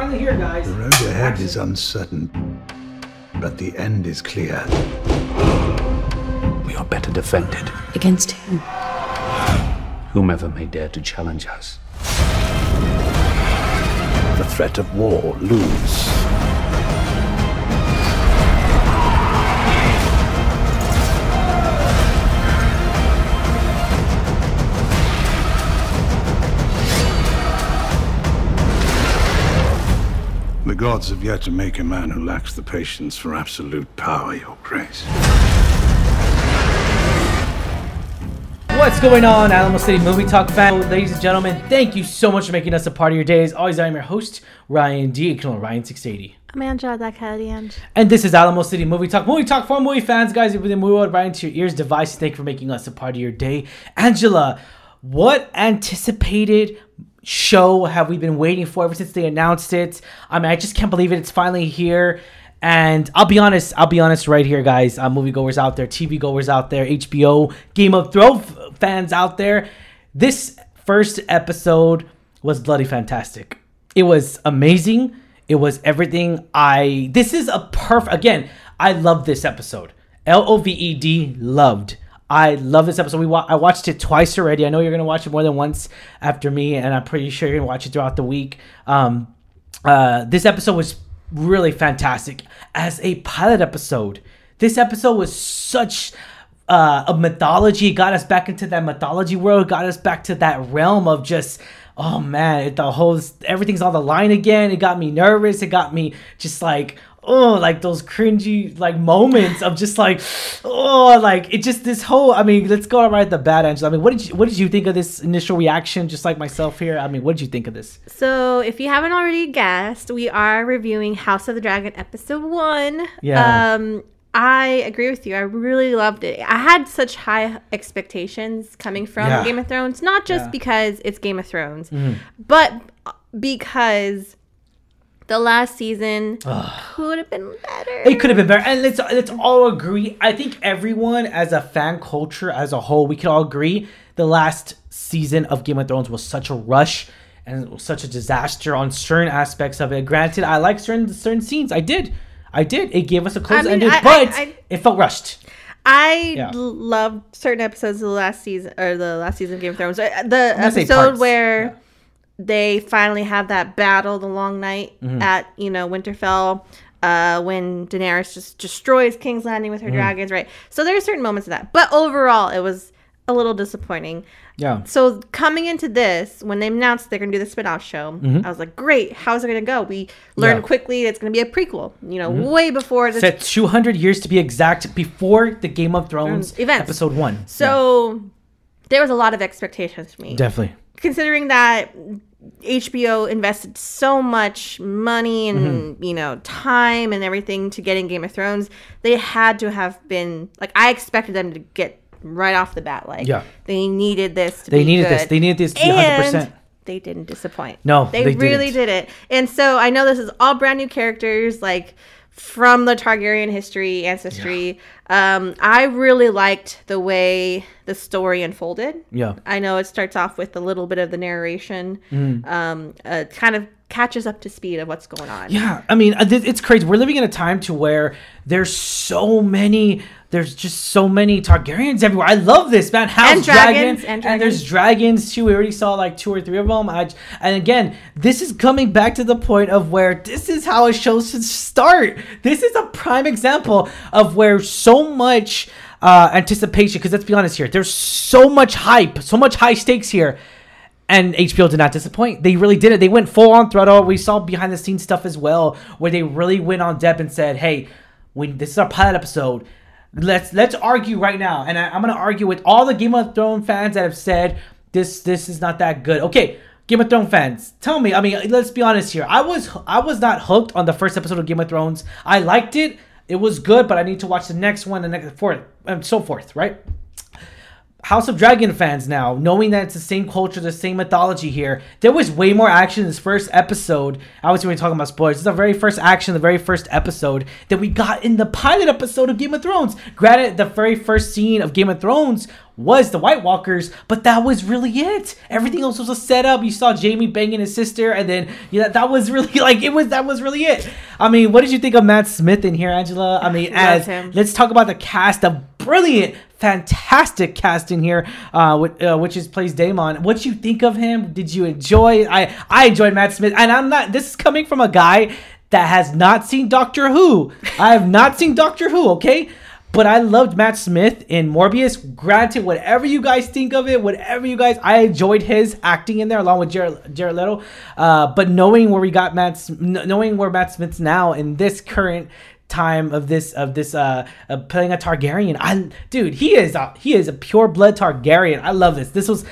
finally here, guys. The road ahead is uncertain, but the end is clear. We are better defended. Against whom? Whomever may dare to challenge us. The threat of war looms. The gods have yet to make a man who lacks the patience for absolute power, Your Grace. What's going on, Alamo City Movie Talk fan? Ladies and gentlemen, thank you so much for making us a part of your days. Always, I'm your host, Ryan D. You can call Ryan680. I'm Angela Dakadianj. And this is Alamo City Movie Talk. Movie Talk for movie fans, guys. Within the movie world, right into your ears, device. Thank you for making us a part of your day. Angela, what anticipated show have we been waiting for ever since they announced it? I mean, I just can't believe it. It's finally here. And I'll be honest, I'll be honest right here, guys. Uh, moviegoers out there, TV goers out there, HBO, Game of Thrones fans out there. This first episode was bloody fantastic. It was amazing. It was everything I. This is a perfect. Again, I love this episode. L O V E D loved. I love this episode. We wa- I watched it twice already. I know you're gonna watch it more than once after me, and I'm pretty sure you're gonna watch it throughout the week. Um, uh, this episode was really fantastic as a pilot episode. This episode was such uh, a mythology. It got us back into that mythology world. Got us back to that realm of just oh man, it, the whole everything's on the line again. It got me nervous. It got me just like oh like those cringy like moments of just like oh like it just this whole I mean let's go right at the bad Angela. I mean what did you what did you think of this initial reaction just like myself here? I mean what did you think of this? So, if you haven't already guessed, we are reviewing House of the Dragon episode one. Yeah. Um, I agree with you. I really loved it. I had such high expectations coming from Yeah. Game of Thrones, not just Yeah. Because it's Game of Thrones, but because the last season could have been better. It could have been better, and let's let's all agree. I think everyone, as a fan culture as a whole, we can all agree the last season of Game of Thrones was such a rush and such a disaster on certain aspects of it. Granted, I like certain certain scenes. I did, I did. It gave us a close I mean, ending, I- but I- it felt rushed. I Yeah. loved certain episodes of the last season or the last season of Game of Thrones. Uh, The episode where yeah. They finally have that battle, the long night Mm-hmm. at you know Winterfell, uh, when Daenerys just destroys King's Landing with her Mm-hmm. dragons, right? So there are certain moments of that, but overall, it was a little disappointing. Yeah, So coming into this, when they announced they're gonna do the spin-off show, I was like, great, how's it gonna go? We learned Mm-hmm. Yeah. quickly it's gonna be a prequel, you know, way before this set two hundred years to be exact before the Game of Thrones Mm, events. episode one. So there was a lot of expectations for me. Definitely. Considering that HBO invested so much money and Mm-hmm. you know time and everything to getting Game of Thrones, they had to have been like I expected them to get right off the bat like Yeah. they needed this to They be needed good. this. They needed this and percent. they didn't disappoint. No, they, they really didn't. did it. And so I know this is all brand new characters, like from the Targaryen history, ancestry. Um, I really liked the way the story unfolded. Yeah. I know it starts off with a little bit of the narration, Mm. um, uh, kind of catches up to speed of what's going on. Yeah, I mean, uh, it's crazy. We're living in a time to where there's so many. There's just so many Targaryens everywhere. I love this man. House And dragons, and there's dragons too. We already saw like two or three of them. I, and again, this is coming back to the point of where this is how a show should start. This is a prime example of where so much uh, anticipation. Because let's be honest here, there's so much hype, so much high stakes here. And HBO did not disappoint. They really did it. They went full on throttle. We saw behind the scenes stuff as well, where they really went on depth and said, "Hey, when this is our pilot episode, let's let's argue right now." And I, I'm gonna argue with all the Game of Thrones fans that have said this this is not that good. Okay, Game of Thrones fans, tell me. I mean, let's be honest here. I was I was not hooked on the first episode of Game of Thrones. I liked it. It was good, but I need to watch the next one, the next fourth, and so forth. Right? House of Dragon fans now, knowing that it's the same culture, the same mythology here, there was way more action in this first episode. Obviously, we're talking about spoilers. Is the very first action, the very first episode that we got in the pilot episode of Game of Thrones. Granted, the very first scene of Game of Thrones was the White Walkers, but that was really it. Everything else was a setup. You saw Jaime banging his sister, and then yeah, that was really like it was. That was really it. I mean, what did you think of Matt Smith in here, Angela? I mean, as let's talk about the cast of brilliant, fantastic cast in here, uh, which, uh, which is plays Daemon. What you think of him? Did you enjoy? I I enjoyed Matt Smith, and I'm not. This is coming from a guy that has not seen Doctor Who. I have not seen Doctor Who. Okay. But I loved Matt Smith in Morbius. Granted, whatever you guys think of it, whatever you guys, I enjoyed his acting in there along with Jared, Jared Leto. Uh, but knowing where we got Matt, knowing where Matt Smith's now in this current time of this of this uh, uh playing a Targaryen. I dude, he is a, he is a pure blood Targaryen. I love this. This was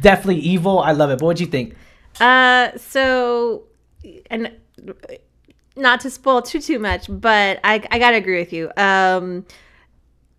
definitely evil. I love it. But what'd you think? Uh, so, and not to spoil too too much, but I I gotta agree with you. Um,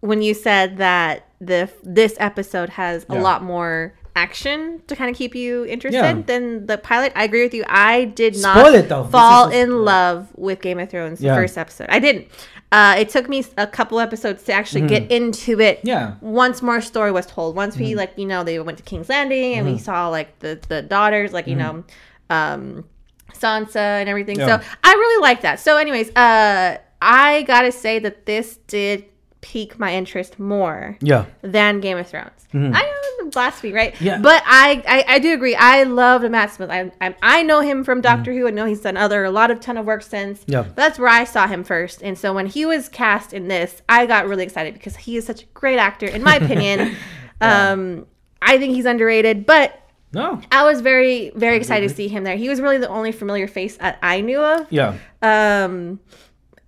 when you said that the this episode has a lot more action to kind of keep you interested Yeah. than the pilot. I agree with you. I did not it. Fall in love with Game of Thrones the first episode. I didn't. Uh, it took me a couple episodes to actually get into it. Mm-hmm. Yeah. Mm-hmm. Once more story was told. Once we like you know they went to King's Landing and we saw like the the daughters like you know, um, Sansa and everything. Mm-hmm. Yeah. So I really like that. So anyways, uh, I gotta say that this did pique my interest more Yeah. than Game of Thrones. I know blasphemy, right? Mm-hmm. Yeah. But I, I, I do agree. I loved Matt Smith. I, I, I know him from Doctor Who. I know he's done other a lot of ton of work since. Mm-hmm. Yeah. But that's where I saw him first. And so when he was cast in this, I got really excited because he is such a great actor, in my opinion. um, I think he's underrated, but No. I was very, very excited to see him there. He was really the only familiar face that I knew of. Yeah. Um,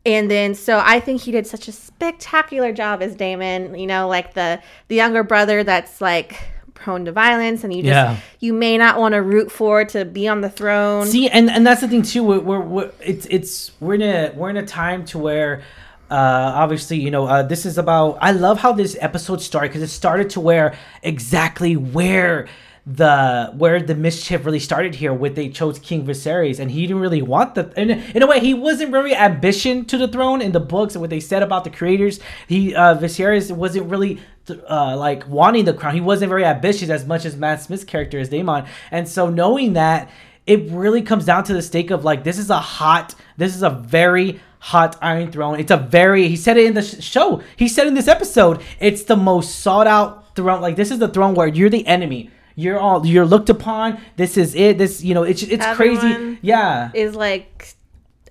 and then so I think he did such a spectacular job as Daemon. You know, like the the younger brother that's like prone to violence, and you just Yeah. you may not want to root for to be on the throne. See, and and that's the thing too. We're, we're, we're it's it's we're in a we're in a time to where. Uh, obviously, you know, uh, this is about. I love how this episode started because it started to where exactly where the where the mischief really started here with they chose King Viserys and he didn't really want the in, in a way he wasn't very ambition to the throne in the books and what they said about the creators. He uh Viserys wasn't really uh, like wanting the crown. He wasn't very ambitious as much as Matt Smith's character as Daemon. And so knowing that it really comes down to the stake of like this is a hot this is a very hot iron throne. It's a very he said it in the sh- show. He said in this episode it's the most sought out throne. Like this is the throne where you're the enemy you're all you're looked upon this is it this you know it's it's crazy yeah Is like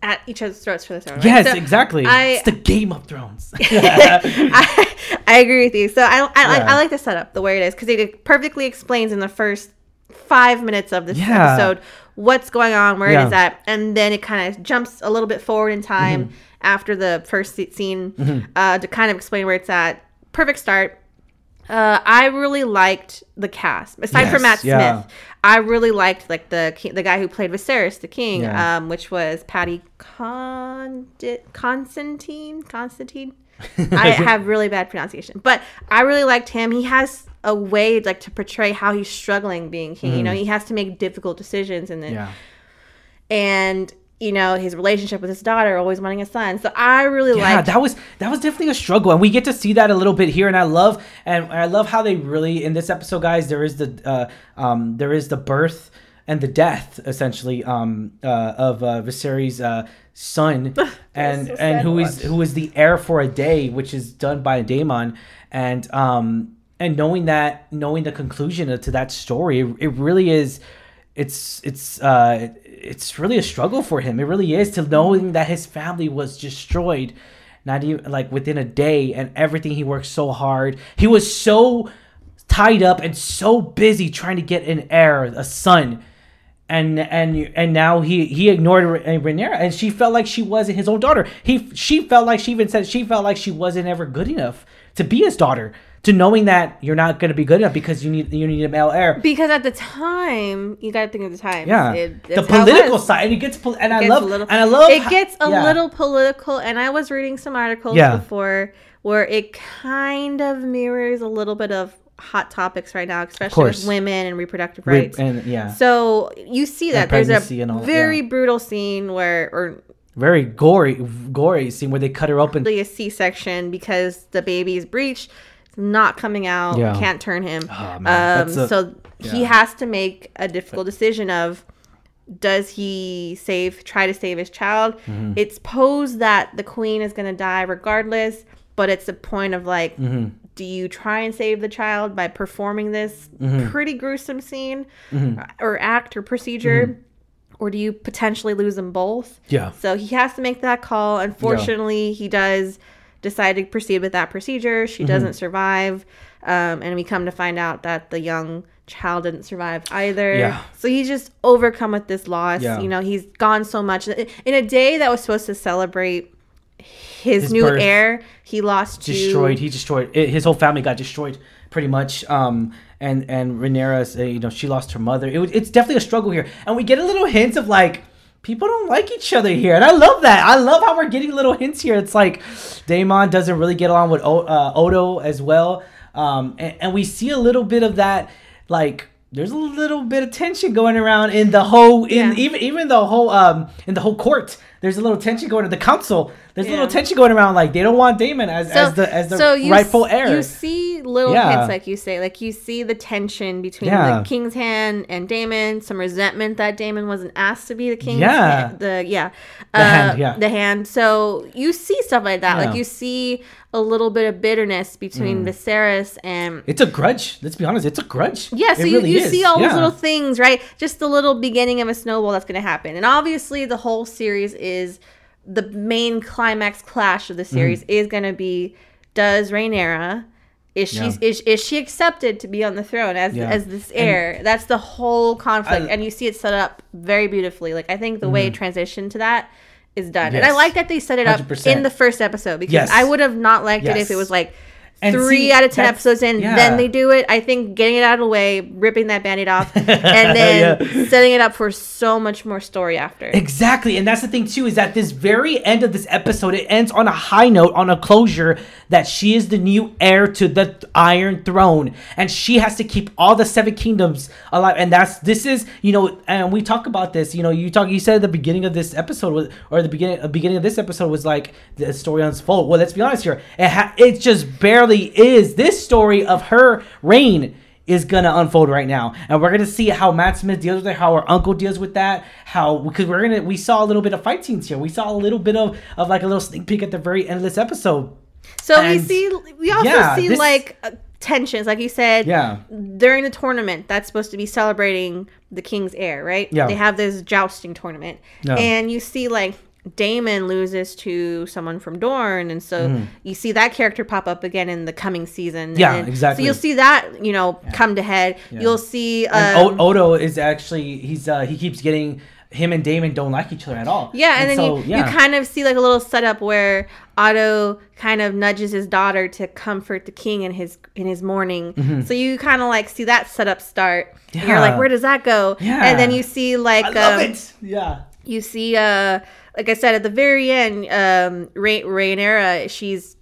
at each other's throats for the throne. right? yes So exactly I, it's the game of thrones I, I agree with you. So I, I, like, Yeah. I like the setup the way it is because it perfectly explains in the first five minutes of this Yeah. episode what's going on, where Yeah. Mm-hmm. it is at, and then it kind of jumps a little bit forward in time after the first scene uh, to kind of explain where it's at. Perfect start. Uh, I really liked the cast. Aside Yes, from Matt yeah. Smith, I really liked like the the guy who played Viserys, the king, Yeah. um, which was Paddy Condi- Constantine. Constantine. I have really bad pronunciation, but I really liked him. He has a way like to portray how he's struggling being king. You know, he has to make difficult decisions, and then Mm. yeah and you know his relationship with his daughter, always wanting a son. So I really like yeah liked. that was that was definitely a struggle and we get to see that a little bit here and i love and i love how they really in this episode guys there is the uh um there is the birth and the death essentially um uh of uh Viserys uh son and so and who is who is the heir for a day which is done by a Daemon and um and knowing that knowing the conclusion to that story it, it really is it's it's uh it's really a struggle for him. It really is to knowing that his family was destroyed, not even like within a day, and everything he worked so hard. He was so tied up and so busy trying to get an heir, a son, and and and now he he ignored Rha- Rhaenyra, and she felt like she wasn't his own daughter. He she felt like she even said she felt like she wasn't ever good enough to be his daughter. To knowing that you're not going to be good enough because you need you need a male heir. because at the time, you got to think of the time. Yeah, It- the it political side, and it gets and I gets love a little- and I love it gets a yeah. little political and i was reading some articles Yeah. before where it kind of mirrors a little bit of hot topics right now, especially with women and reproductive Re- rights. and yeah, so you see that there's a all- very yeah. brutal scene where, or very gory, gory scene where they cut her open. a C-section because the baby is breached, not coming out, Yeah. can't turn him. Oh, um, a- so he has to make a difficult decision of does he save try to save his child Mm-hmm. it's posed that the queen is going to die regardless but it's a point of like Mm-hmm. do you try and save the child by performing this Mm-hmm. pretty gruesome scene or act or procedure or do you potentially lose them both Yeah. so he has to make that call unfortunately he does decide to proceed with that procedure Mm-hmm. she doesn't survive um, and we come to find out that the young child didn't survive either Yeah. so he's just overcome with this loss. Yeah. You know, he's gone so much in a day that was supposed to celebrate his, His new heir. He lost destroyed. He destroyed. It, his whole family got destroyed pretty much. Um, and and Rhaenyra, uh, you know, she lost her mother. It it's definitely a struggle here, and we get a little hint of like people don't like each other here, and I love that. I love how we're getting little hints here. It's like Daemon doesn't really get along with o- uh, Otto as well, um, and, and we see a little bit of that, like. There's a little bit of tension going around in the whole, in Yeah. even even the whole, um, in the whole court. There's a little tension going to the council. There's a little tension going around, like they don't want Daemon as, as the as the you rightful heir. You see little Yeah. hints, like you say, like you see the tension between Yeah. the king's hand and Daemon. Some resentment that Daemon wasn't asked to be the king. Yeah. hand- the yeah, The hand, yeah. the hand. So you see stuff like that. Yeah. Like you see a little bit of bitterness between Viserys and It's a grudge. Let's be honest. It's a grudge. Yeah, so It you, really you is. see all Yeah. those little things, right? Just the little beginning of a snowball that's going to happen. And obviously, the whole series is the main climax clash of the series Mm-hmm. is going to be does Rhaenyra is she Yeah. is, is she accepted to be on the throne as Yeah. as this heir? That's the whole conflict, I- Mm-hmm. and you see it set up very beautifully. Like I think the way it transitioned to that is done, and I like that they set it up 100%. in the first episode because Yes. I would have not liked it if it was like And three see, out of ten episodes in, yeah. then they do it. I think getting it out of the way, ripping that band-aid off, and then Yeah. setting it up for so much more story after. Exactly, and that's the thing too is that this very end of this episode it ends on a high note, on a closure that she is the new heir to the Iron Throne, and she has to keep all the Seven Kingdoms alive. And that's this is you know, and we talk about this. You know, you talk. You said at the beginning of this episode was, or the beginning, beginning of this episode was like the story unfold. Well, let's be honest here. It ha- it just barely is. This story of her reign is gonna unfold right now, and we're gonna see how Matt Smith deals with it, how her uncle deals with that, how because we're gonna we saw a little bit of fight scenes here, we saw a little bit of of like a little sneak peek at the very end of this episode. So we see, we also yeah, see this- like uh, tensions, like you said, Yeah. during the tournament that's supposed to be celebrating the king's heir, right? Yeah. They have this jousting tournament, Yeah. and you see like Daemon loses to someone from Dorne, and so you see that character pop up again in the coming season. Mm-hmm. Yeah, and exactly. So you'll see that you know come to head. You'll see. And Um, o- Otto is actually he's uh he keeps getting him and Daemon don't like each other at all. Yeah, and, then so, you, yeah. you kind of see like a little setup where Otto kind of nudges his daughter to comfort the king in his in his mourning. So you kind of like see that setup start. And you're like, Mm-hmm. Where does that go? Yeah. And then you see like I love um, it. Yeah. you see uh like I said at the very end, um Ray Rhaenyra, she's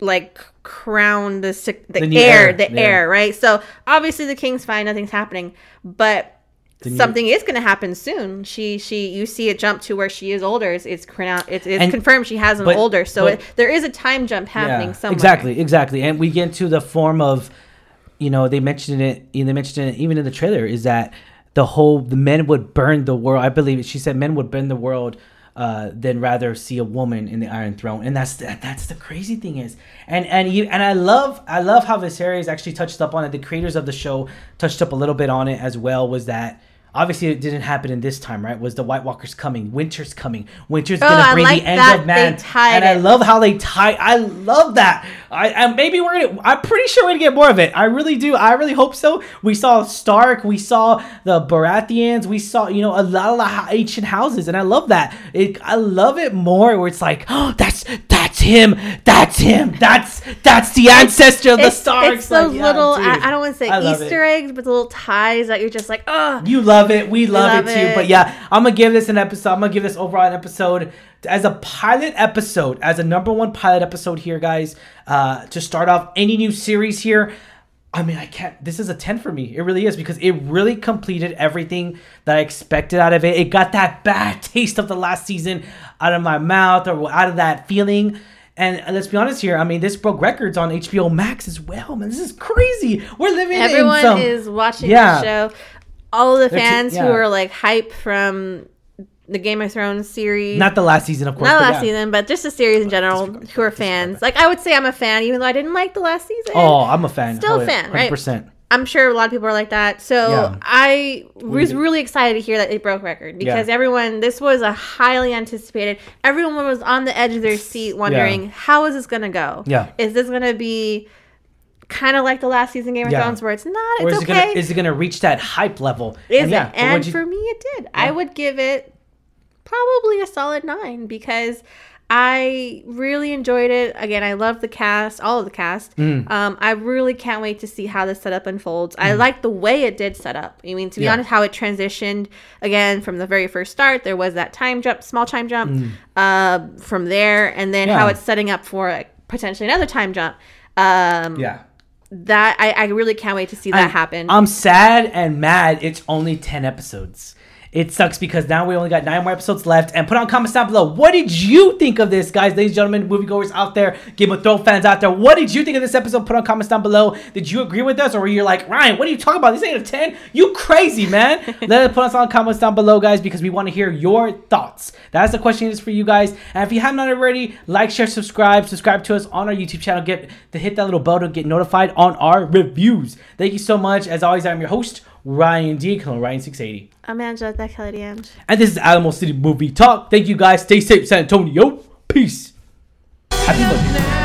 like crowned the the, The heir, heir, the yeah. heir, right? So obviously the king's fine, nothing's happening, but new- something is going to happen soon. She she you see it jump to where she is older. It's it's, it's, it's And- confirmed she has an but- older. So but- it, there is a time jump happening Yeah, somewhere. Exactly, exactly. And we get to the form of, you know, they mentioned it. They mentioned it even in the trailer. Is that the whole the men would burn the world? I believe she said men would burn the world. Uh, than rather see a woman in the Iron Throne, and that's that's the crazy thing is, and and you and I love I love how Viserys actually touched up on it. The creators of the show touched up a little bit on it as well. Was that obviously it didn't happen in this time, right? Was the White Walkers coming? Winter's coming. Winter's Oh, gonna bring like the end of man, they tied and I love how they tie. I love that. I and maybe we're gonna. I'm pretty sure we're gonna get more of it. I really do. I really hope so. We saw Stark. We saw the Baratheons. We saw you know a lot of the ancient houses, and I love that. It, I love it more where it's like, oh, that's that's him. That's him. That's that's the ancestor of the It's, Starks. it's those Like, yeah, little dude. I, I don't want to say Easter it. eggs, but the little ties that you're just like, oh, You love it. We love, love it too. it. But yeah, I'm gonna give this an episode. I'm gonna give this overall an episode as a pilot episode, as a number one pilot episode here, guys. Uh, to start off any new series here. I mean, I can't. This is a 10 for me. It really is because it really completed everything that I expected out of it. It got that bad taste of the last season out of my mouth or out of that feeling. And let's be honest here. I mean, this broke records on HBO Max as well, man. This is crazy. We're living in Everyone some. is watching Yeah. the show. All of the They're too- fans who are like hype from the Game of Thrones series. not the last season, of course. not last yeah. season, but just the series in general, who are fans. Like I would say, I'm a fan, even though I didn't like the last season. Oh, I'm a fan. Still a Oh, fan, right? 100%. I'm sure a lot of people are like that. So Yeah. I was really excited to hear that it broke record because Yeah. everyone, this was a highly anticipated. Everyone was on the edge of their seat, wondering how is this gonna go? Yeah. is this gonna be kind of like the last season Game of Yeah. Thrones, where it's not, it's is okay. it gonna is it gonna reach that hype level? Is yeah, it? but And you- for me, it did. I would give it probably a solid nine because I really enjoyed it. Again, I love the cast, all of the cast. Mm. Um, I really can't wait to see how this setup unfolds. I like the way it did set up. I mean, to be Yeah. honest, how it transitioned again from the very first start. There was that time jump, small time jump uh, from there, and then how Mm. It's setting up for like, potentially another time jump. Um, yeah. That I, I really can't wait to see that I'm- happen. I'm sad and mad. It's only ten episodes. It sucks because now we only got nine more episodes left. And put on comments down below. What did you think of this, guys, ladies and gentlemen, moviegoers out there, Game of Thrones fans out there? What did you think of this episode? Put on comments down below. Did you agree with us, or were you like Ryan? What are you talking about? This ain't a ten. You crazy man. Let us put us on comments down below, guys, because we want to hear your thoughts. That's the question is for you guys. And if you have not already, like, share, subscribe, subscribe to us on our YouTube channel. Get to hit that little bell to get notified on our reviews. Thank you so much. As always, I'm your host. Ryan D. Colonel Ryan 680. I'm Angela Kelly Deange. And this is Alamo City Movie Talk. Thank you guys. Stay safe, San Antonio. Peace. Happy Monday.